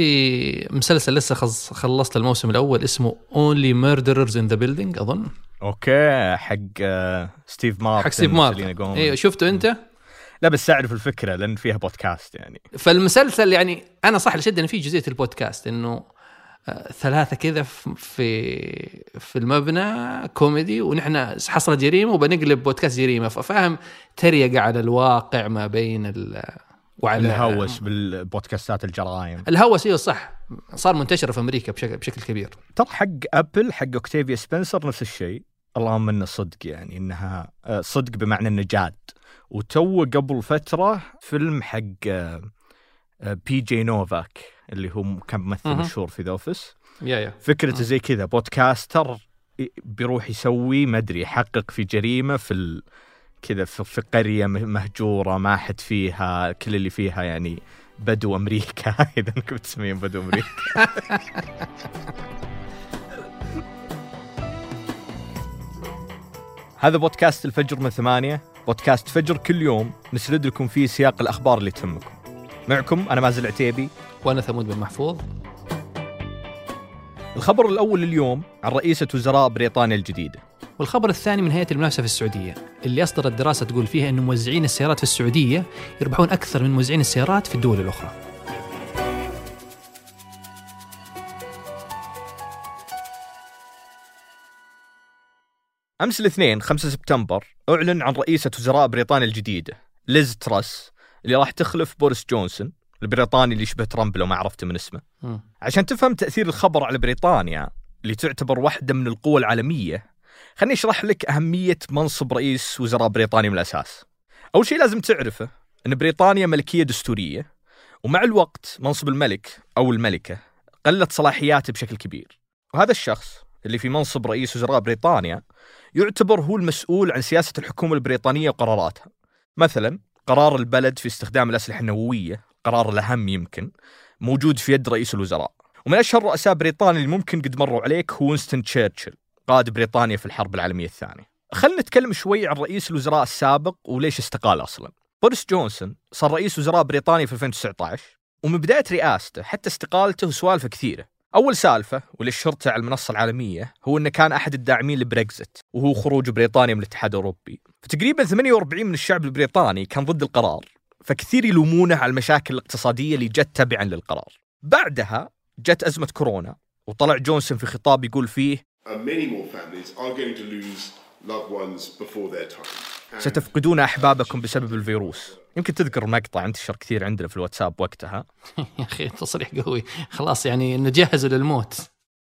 في مسلسل لسه خلص خلصت الموسم الأول اسمه Only Murders in the Building أظن okay حق آه، ستيف مارتن حق ستيف مارتن. أيوه شفته أنت؟ لا بس أعرف الفكرة لأن فيها بودكاست يعني فالمسلسل يعني أنا صح اللي شدني فيه جزئية البودكاست إنه آه، ثلاثة كذا في- في المبنى كوميدي ونحن حصلت جريمة وبنقلب بودكاست جريمة ففاهم تريقة على الواقع ما بين ال وعلى الهوس بالبودكاستات الجرائم. الهوس أيوه صح. صار منتشر في أمريكا بشكل بشكل كبير. ترى حق أبل حق اوكتافيا سبنسر نفس الشيء. اللهم إنه صدق يعني إنها آه، صدق بمعنى إنه جاد. وتو قبل فترة فيلم حق بي جي نوفاك اللي هو كان ممثل. مشهور في The Office yeah yeah. فكرته زي كذا podcaster ي- بيروح يسوي ما أدري يحقق في جريمة في. كذا في, في قرية مه- مهجورة ما حد فيها كل اللي فيها يعني بدو أمريكا. إذا أنكم تسميهم بدو أمريكا. هذا بودكاست الفجر من ثمانية. بودكاست فجر كل يوم نسرد لكم فيه سياق الأخبار اللي تهمكم. معكم أنا مازل عتيبي. وأنا ثمود بن محفوظ. الخبر الأول اليوم عن رئيسة وزراء بريطانيا الجديدة والخبر الثاني من هيئة المنافسة في السعودية. اللي أصدرت دراسة تقول فيها أن موزعين السيارات في السعودية يربحون أكثر من موزعين السيارات في الدول الأخرى. أمس الاثنين 5 سبتمبر أعلن عن رئيسة وزراء بريطانيا الجديدة ليز تراس اللي راح تخلف بوريس جونسون. البريطاني اللي يشبه ترامب لو ما عرفته من اسمه. مم. عشان تفهم تأثير الخبر على بريطانيا اللي تعتبر واحدة من القوى العالمية خليني أشرح لك أهمية منصب رئيس وزراء بريطانيا من الأساس. أول شيء لازم تعرفه أن بريطانيا ملكية دستورية ومع الوقت منصب الملك أو الملكة قلت صلاحياته بشكل كبير. وهذا الشخص اللي في منصب رئيس وزراء بريطانيا يعتبر هو المسؤول عن سياسة الحكومة البريطانية وقراراتها مثلا قرار البلد في استخدام الأسلحة النووية قرار الأهم يمكن موجود في يد رئيس الوزراء. ومن أشهر رؤساء بريطانيا اللي ممكن قد مروا عليك هو وينستون تشرشل قائد بريطانيا في الحرب العالمية الثانية. خلينا نتكلم شوي عن رئيس الوزراء السابق وليش استقال أصلا. بوريس جونسون صار رئيس وزراء بريطانيا في 2019 ومن بداية رئاسته حتى استقالته وسوالفه كثيرة. أول سالفة واللي شهرته على المنصة العالمية هو أنه كان أحد الداعمين لبريكزت وهو خروج بريطانيا من الاتحاد الأوروبي. فتقريبا 48 من الشعب البريطاني كان ضد القرار. فكثير يلومونه على المشاكل الاقتصادية اللي جت تبعا للقرار. بعدها جت أزمة كورونا وطلع جونسون في خطاب يقول فيه ستفقدون أحبابكم بسبب الفيروس. يمكن تذكر مقطع انتشر كثير عندنا في الواتساب وقتها. يا أخي تصريح قوي. خلاص يعني أنه جهزوا للموت.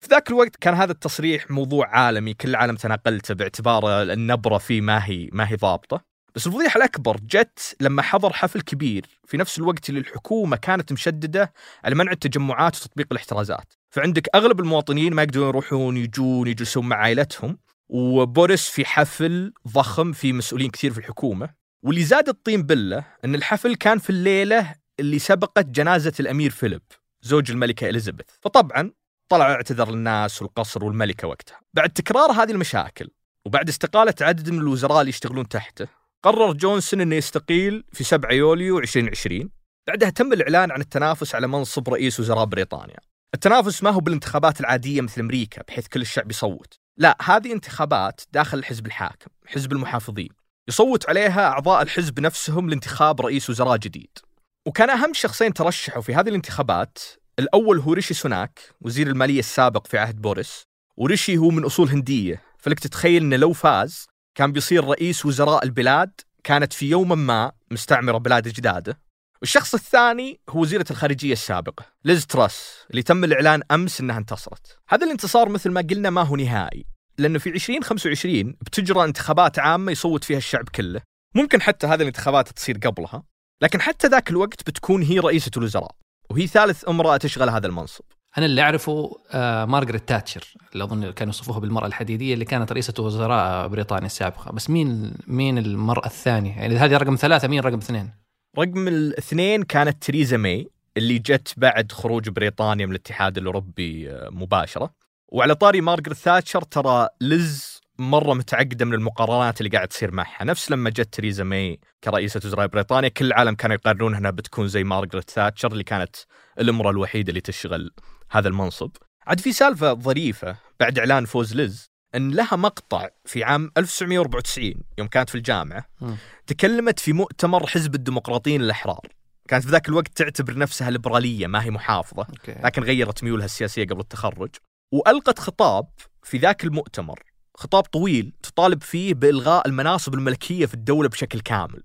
في ذاك الوقت كان هذا التصريح موضوع عالمي كل العالم تناقلته باعتبار النبرة فيه ما هي ما هي ضابطة. بس الفضيحة الأكبر جت لما حضر حفل كبير في نفس الوقت اللي الحكومة كانت مشددة على منع التجمعات وتطبيق الاحترازات. فعندك أغلب المواطنين ما يقدرون يروحون يجون يجلسون مع عائلتهم. وبوريس في حفل ضخم في مسؤولين كثير في الحكومة. واللي زاد الطين بلة أن الحفل كان في الليلة اللي سبقت جنازة الأمير فيليب زوج الملكة إليزابيث. فطبعا طلع اعتذر للناس والقصر والملكة وقتها. بعد تكرار هذه المشاكل وبعد استقالة عدد من الوزراء اللي يشتغلون تحته قرر جونسون إنه يستقيل في 7 يوليو 2020 بعدها تم الإعلان عن التنافس على منصب رئيس وزراء بريطانيا. التنافس ما هو بالانتخابات العادية مثل أمريكا بحيث كل الشعب يصوت. لا هذه انتخابات داخل الحزب الحاكم حزب المحافظين. يصوت عليها أعضاء الحزب نفسهم لانتخاب رئيس وزراء جديد. وكان أهم شخصين ترشحوا في هذه الانتخابات الأول هو ريشي سوناك وزير المالية السابق في عهد بوريس وريشي هو من أصول هندية. فلك تتخيل أنه لو فاز كان بيصير رئيس وزراء البلاد كانت في يوم ما مستعمرة بلاد أجداده والشخص الثاني هو وزيرة الخارجية السابقة ليز تراس اللي تم الإعلان أمس أنها انتصرت. هذا الانتصار مثل ما قلنا ما هو نهائي لأنه في 2025 بتجرى انتخابات عامة يصوت فيها الشعب كله. ممكن حتى هذه الانتخابات تصير قبلها لكن حتى ذاك الوقت بتكون هي رئيسة الوزراء وهي ثالث امرأة تشغل هذا المنصب. أنا اللي أعرفه آه مارغريت تاتشر اللي أظن كانوا يوصفوها بالمرأة الحديدية اللي كانت رئيسة وزراء بريطانيا السابقة. بس مين مين المرأة الثانية؟ يعني هذه رقم ثلاثة مين رقم اثنين؟ رقم الاثنين كانت تريزا ماي اللي جت بعد خروج بريطانيا من الاتحاد الأوروبي آه، مباشرة. وعلى طاري مارغريت تاتشر ترى ليز مرة متعقدة من المقارنات اللي قاعد تصير معها. نفس لما جت تريزا ماي كرئيسة وزراء بريطانيا كل العالم كانوا يقارنونها انها بتكون زي مارغريت تاتشر اللي كانت الامراه الوحيدة اللي تشغل هذا المنصب. عاد في سالفة ظريفة بعد إعلان فوز ليز إن لها مقطع في عام 1994 يوم كانت في الجامعة مم. تكلمت في مؤتمر حزب الديمقراطيين الأحرار. كانت في ذاك الوقت تعتبر نفسها ليبرالية ما هي محافظة okay. لكن غيرت ميولها السياسية قبل التخرج. وألقت خطاب في ذاك المؤتمر خطاب طويل تطالب فيه بإلغاء المناصب الملكية في الدولة بشكل كامل.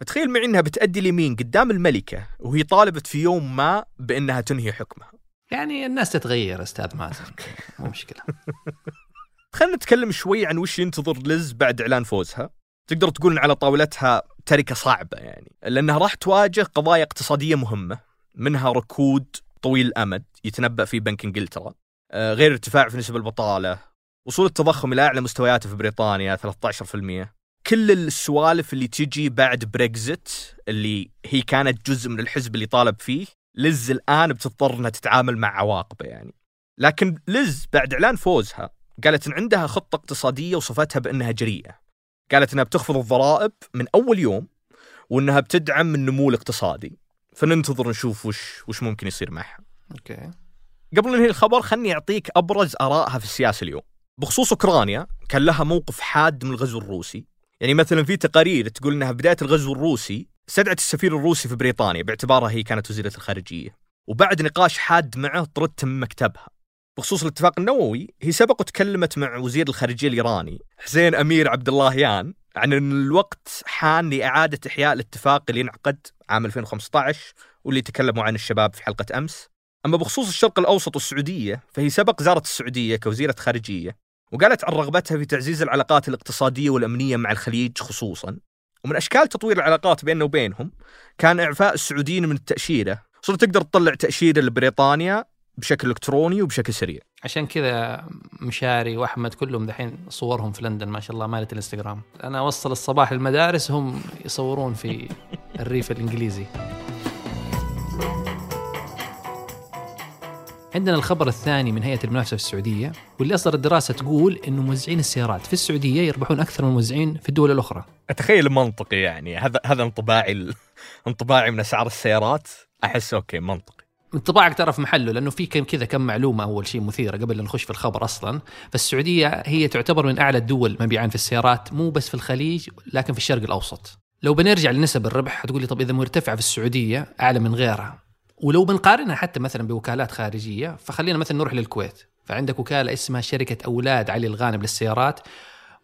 فتخيل معي إنها بتأدي اليمين قدام الملكة وهي طالبت في يوم ما بإنها تنهي حكمها. يعني الناس تتغير أستاذ مازن. مو مشكلة. خلينا نتكلم شوي عن وش ينتظر ليز بعد إعلان فوزها. تقدر تقول على طاولتها تركة صعبة يعني. لأنها راح تواجه قضايا اقتصادية مهمة منها ركود طويل الأمد يتنبأ فيه بنك إنجلترا آه، غير ارتفاع في نسب البطالة وصول التضخم إلى أعلى مستوياته في بريطانيا 13% كل السوالف اللي تجي بعد بريكزت اللي هي كانت جزء من الحزب اللي طالب فيه لز الآن بتضطر إنها تتعامل مع عواقبه يعني. لكن لز بعد إعلان فوزها قالت إن عندها خطة اقتصادية وصفتها بأنها جريئة. قالت إنها بتخفض الضرائب من أول يوم وإنها بتدعم النمو الاقتصادي فننتظر نشوف وش وش ممكن يصير معها. أوكي. قبل ننهي الخبر خلني أعطيك أبرز آرائها في السياسة اليوم. بخصوص أوكرانيا كان لها موقف حاد من الغزو الروسي. يعني مثلا في تقارير تقول إنها بداية الغزو الروسي استدعت السفير الروسي في بريطانيا باعتبارها هي كانت وزيرة الخارجية. وبعد نقاش حاد معه طردت من مكتبها. بخصوص الاتفاق النووي هي سبق وتكلمت مع وزير الخارجية الإيراني حسين أمير عبد اللهيان عن إن الوقت حان لإعادة إحياء الاتفاق اللي انعقد عام 2015 واللي تكلموا عن الشباب في حلقة أمس. أما بخصوص الشرق الأوسط والسعودية فهي سبق زارت السعودية كوزيرة خارجية وقالت عن رغبتها في تعزيز العلاقات الاقتصادية والأمنية مع الخليج خصوصا. ومن أشكال تطوير العلاقات بيننا وبينهم كان إعفاء السعوديين من التاشيره صرت تقدر تطلع تأشيرة لبريطانيا بشكل إلكتروني وبشكل سريع. عشان كذا مشاري وأحمد كلهم دحين صورهم في لندن ما شاء الله مالت الإنستغرام. أنا أوصل الصباح المدارس هم يصورون في الريف الإنجليزي. عندنا الخبر الثاني من هيئة المنافسة في السعودية واللي اصدرت دراسه تقول انه موزعين السيارات في السعودية يربحون أكثر من الموزعين في الدول الأخرى. أتخيل منطقي يعني هذا هذا انطباعي ال- انطباعي من أسعار السيارات. أحس okay منطقي. انطباعك ترى في محله لأنه في كم كذا كم معلومة أول شيء مثيرة قبل لا نخش في الخبر أصلا. فالسعودية هي تعتبر من أعلى الدول مبيعا في السيارات مو بس في الخليج لكن في الشرق الأوسط. لو بنرجع لنسب الربح حتقول لي طب إذا مرتفعه في السعودية أعلى من غيرها. ولو بنقارنها حتى مثلا بوكالات خارجية فخلينا مثلا نروح للكويت. فعندك وكالة اسمها شركة أولاد علي الغانم للسيارات.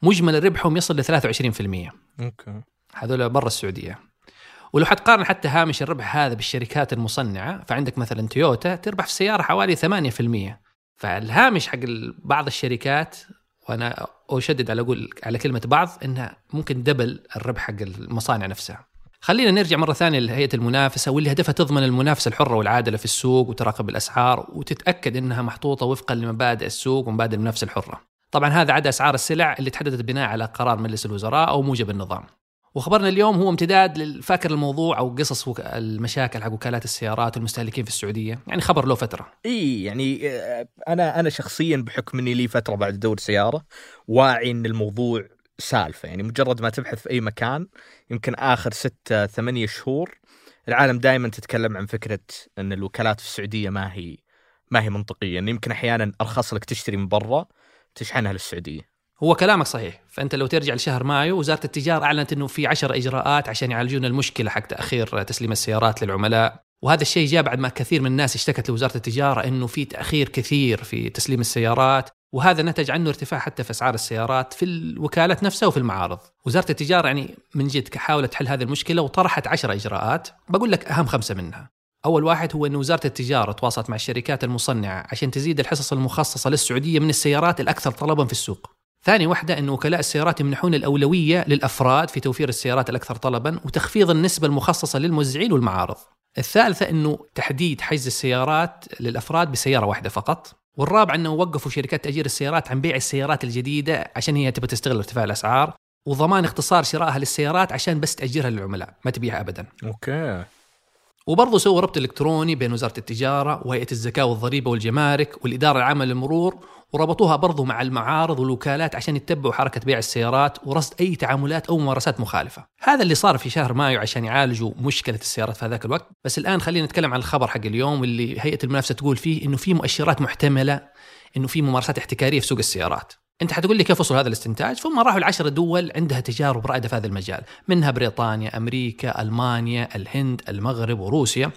مجمل ربحهم يصل ل 23% okay. هذول برا السعودية. ولو حتقارن حتى هامش الربح هذا بالشركات المصنعة فعندك مثلا تويوتا تربح في السياره حوالي 8% فالهامش حق بعض الشركات وأنا أشدد على أقول على كلمة بعض إنها ممكن double الربح حق المصانع نفسها. خلينا نرجع مرة ثانية لهيئة المنافسة واللي هدفها تضمن المنافسة الحرة والعادلة في السوق وتراقب الأسعار وتتأكد إنها محطوطة وفقا لمبادئ السوق ومبادئ المنافسة الحرة. طبعا هذا عدا أسعار السلع اللي تحددت بناء على قرار مجلس الوزراء أو موجب النظام. وخبرنا اليوم هو امتداد للفاكر الموضوع أو قصص. المشاكل حق وكالات السيارات والمستهلكين في السعودية، يعني خبر له فترة. إي يعني آه، أنا أنا شخصيا بحكم إني لي فترة بعد دور سيارة واعي إن الموضوع سالفة يعني مجرد ما تبحث في أي مكان يمكن آخر ستة ثمانية شهور العالم دائما تتكلم عن فكرة إن الوكالات في السعودية ما هي ما هي منطقية. إن يمكن أحيانا أرخص لك تشتري من برا تشحنها للسعودية. هو كلامك صحيح. فأنت لو ترجع لشهر مايو وزارة التجارة أعلنت إنه في عشر إجراءات عشان يعالجون المشكلة حق تأخير تسليم السيارات للعملاء. وهذا الشيء جاء بعد ما كثير من الناس اشتكت لوزارة التجارة إنه في تأخير كثير في تسليم السيارات. وهذا نتج عنه ارتفاع حتى في أسعار السيارات في الوكالات نفسها وفي المعارض. وزارة التجارة يعني من جد حاولت تحل هذه المشكلة وطرحت عشر إجراءات بقول لك أهم خمسة منها. أول واحد هو ان وزارة التجارة تواصلت مع الشركات المصنعة عشان تزيد الحصص المخصصة للسعودية من السيارات الأكثر طلبا في السوق. ثاني واحدة أن وكلاء السيارات يمنحون الأولوية للأفراد في توفير السيارات الأكثر طلبا وتخفيض النسبة المخصصة للموزعين والمعارض الثالثة أنه تحديد حجز السيارات للأفراد بسيارة واحدة فقط والرابعة أنه وقفوا شركات تأجير السيارات عن بيع السيارات الجديدة عشان هي تبغى تستغل ارتفاع الأسعار وضمان اختصار شرائها للسيارات عشان بس تأجيرها للعملاء ما تبيعها أبدا. أوكي. وبرضه سووا ربط إلكتروني بين وزارة التجارة وهيئة الزكاة والضريبة والجمارك والإدارة العامة للمرور وربطوها برضو مع المعارض والوكالات عشان يتبعوا حركة بيع السيارات ورصد أي تعاملات أو ممارسات مخالفة. هذا اللي صار في شهر مايو عشان يعالجوا مشكلة السيارات في هذاك الوقت. بس الآن خلينا نتكلم عن الخبر حق اليوم واللي هيئة المنافسة تقول فيه إنه في مؤشرات محتملة إنه في ممارسات احتكارية في سوق السيارات. انت حتقول لي كيف وصلوا هذا الاستنتاج ثم راحوا العشرة دول عندها تجارب رائدة في هذا المجال منها بريطانيا أمريكا ألمانيا الهند المغرب وروسيا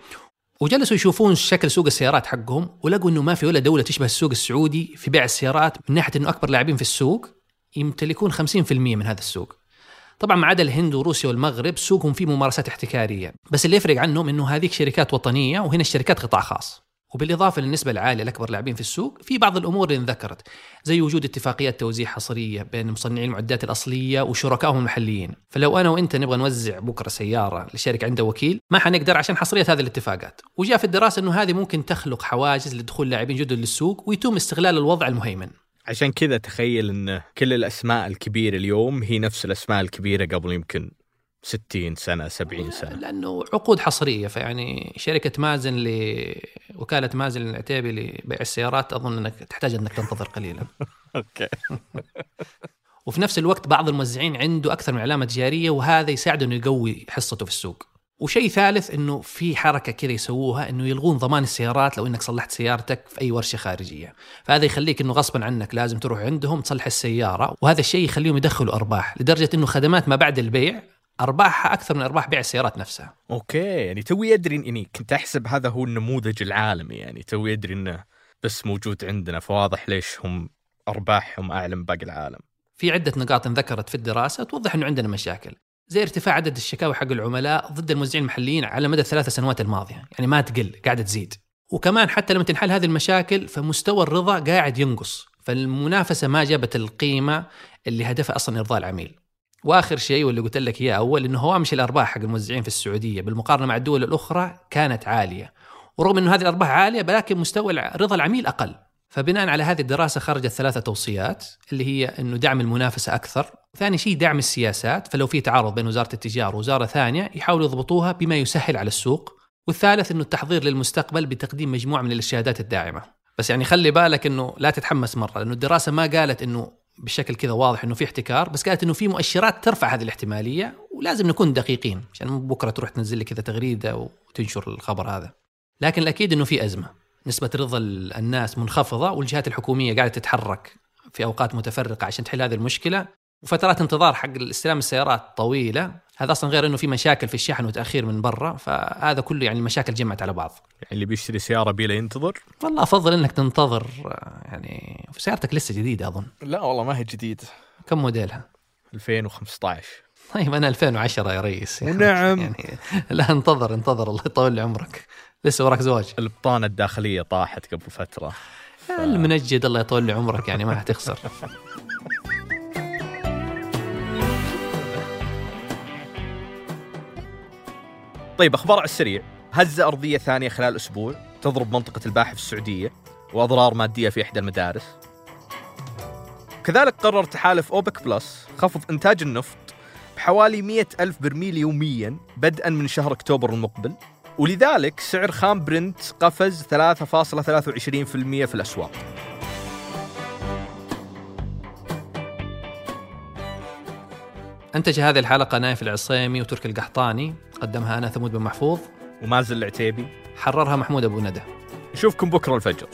وجلسوا يشوفون شكل سوق السيارات حقهم ولقوا إنه ما في ولا دولة تشبه السوق السعودي في بيع السيارات من ناحية إنه أكبر لاعبين في السوق يمتلكون 50% من هذا السوق. طبعا ما عدا الهند وروسيا والمغرب سوقهم فيه ممارسات احتكارية، بس اللي يفرق عنهم إنه هذيك شركات وطنية وهنا الشركات قطاع خاص. وبالإضافة للنسبة العالية لأكبر لاعبين في السوق في بعض الأمور اللي انذكرت زي وجود اتفاقيات توزيع حصرية بين مصنعي المعدات الأصلية وشركائهم المحليين. فلو أنا وأنت نبغى نوزع بكرة سيارة لشركة عنده وكيل ما حنقدر عشان حصرية هذه الاتفاقات. وجاء في الدراسة إنه هذه ممكن تخلق حواجز لدخول لاعبين جدد للسوق ويتم استغلال الوضع المهيمن. عشان كذا تخيل إن كل الأسماء الكبيرة اليوم هي نفس الأسماء الكبيرة قبل يمكن 60 سنة 70 سنة. لأنه عقود حصرية فيعني شركة مازن لوكاله مازن العتيبي لبيع السيارات أظن إنك تحتاج إنك تنتظر قليلا. أوكي. وفي نفس الوقت بعض الموزعين عنده أكثر من علامة تجاريه وهذا يساعده إنه يقوي حصته في السوق. وشيء ثالث إنه في حركة كذا يسووها إنه يلغون ضمان السيارات لو إنك صلحت سيارتك في أي ورشة خارجية، فهذا يخليك إنه غصبا عنك لازم تروح عندهم تصلح السيارة، وهذا الشيء يخليهم يدخلوا أرباح لدرجة إنه خدمات ما بعد البيع أرباحها أكثر من أرباح بيع السيارات نفسها. أوكي يعني توي ادري إني كنت أحسب هذا هو النموذج العالمي يعني توي ادري إنه بس موجود عندنا فواضح ليش هم أرباحهم أعلى من باقي العالم. في عدة نقاط انذكرت في الدراسة توضح إنه عندنا مشاكل. زي ارتفاع عدد الشكاوى حق العملاء ضد الموزعين المحليين على مدى الثلاث سنوات الماضية، يعني ما تقل قاعدة تزيد. وكمان حتى لما تنحل هذه المشاكل فمستوى الرضا قاعد ينقص، فالمنافسة ما جابت القيمة اللي هدفها أصلا إرضاء العميل. وآخر شيء واللي قلت لك إياه أول إنه هوامش الأرباح حق الموزعين في السعودية بالمقارنة مع الدول الأخرى كانت عالية. ورغم إنه هذه الأرباح عالية ولكن مستوى رضا العميل أقل. فبناء على هذه الدراسة خرجت ثلاثة توصيات اللي هي إنه دعم المنافسة أكثر. ثاني شيء دعم السياسات فلو في تعارض بين وزارة التجارة ووزارة ثانية يحاولوا يضبطوها بما يسهل على السوق. والثالث إنه التحضير للمستقبل بتقديم مجموعة من الإرشادات الداعمة. بس يعني خلي بالك إنه لا تتحمس مرة لأنه الدراسة ما قالت إنه بشكل كذا واضح إنه في احتكار بس قالت إنه في مؤشرات ترفع هذه الاحتمالية ولازم نكون دقيقين عشان بكرة تروح تنزل لي كذا تغريدة وتنشر الخبر هذا. لكن الأكيد إنه في أزمة. نسبة رضا الناس منخفضة والجهات الحكومية قاعدة تتحرك في أوقات متفرقة عشان تحل هذه المشكلة. وفترات انتظار حق استلام السيارات طويلة. هذا أصلا غير إنه في مشاكل في الشحن وتاخير من برا فهذا كله يعني المشاكل جمعت على بعض. يعني اللي بيشتري سيارة بيلا ينتظر؟ والله أفضل إنك تنتظر يعني سيارتك لسه جديدة أظن. لا والله ما هي جديدة. كم موديلها؟ 2015 طيب أنا 2010 يا ريس. يعني نعم. يعني لا انتظر انتظر الله يطول لي عمرك. لسه وراك زواج. البطانة الداخلية طاحت قبل فترة. ف... المنجد الله يطول لي عمرك يعني ما حتخسر طيب أخبار على السريع. هزه أرضية ثانية خلال أسبوع تضرب منطقة الباحه في السعودية وأضرار مادية في إحدى المدارس. كذلك قرر تحالف أوبك بلس خفض إنتاج النفط بحوالي مئة ألف برميل يوميا بدءا من شهر أكتوبر المقبل ولذلك سعر خام برنت قفز 3.23% في الأسواق. أنتج هذه الحلقة نايف العصيمي وتركي القحطاني. قدمها أنا ثمود بن محفوظ. ومازن العتيبي. حررها محمود أبو ندى. نشوفكم بكرة الفجر.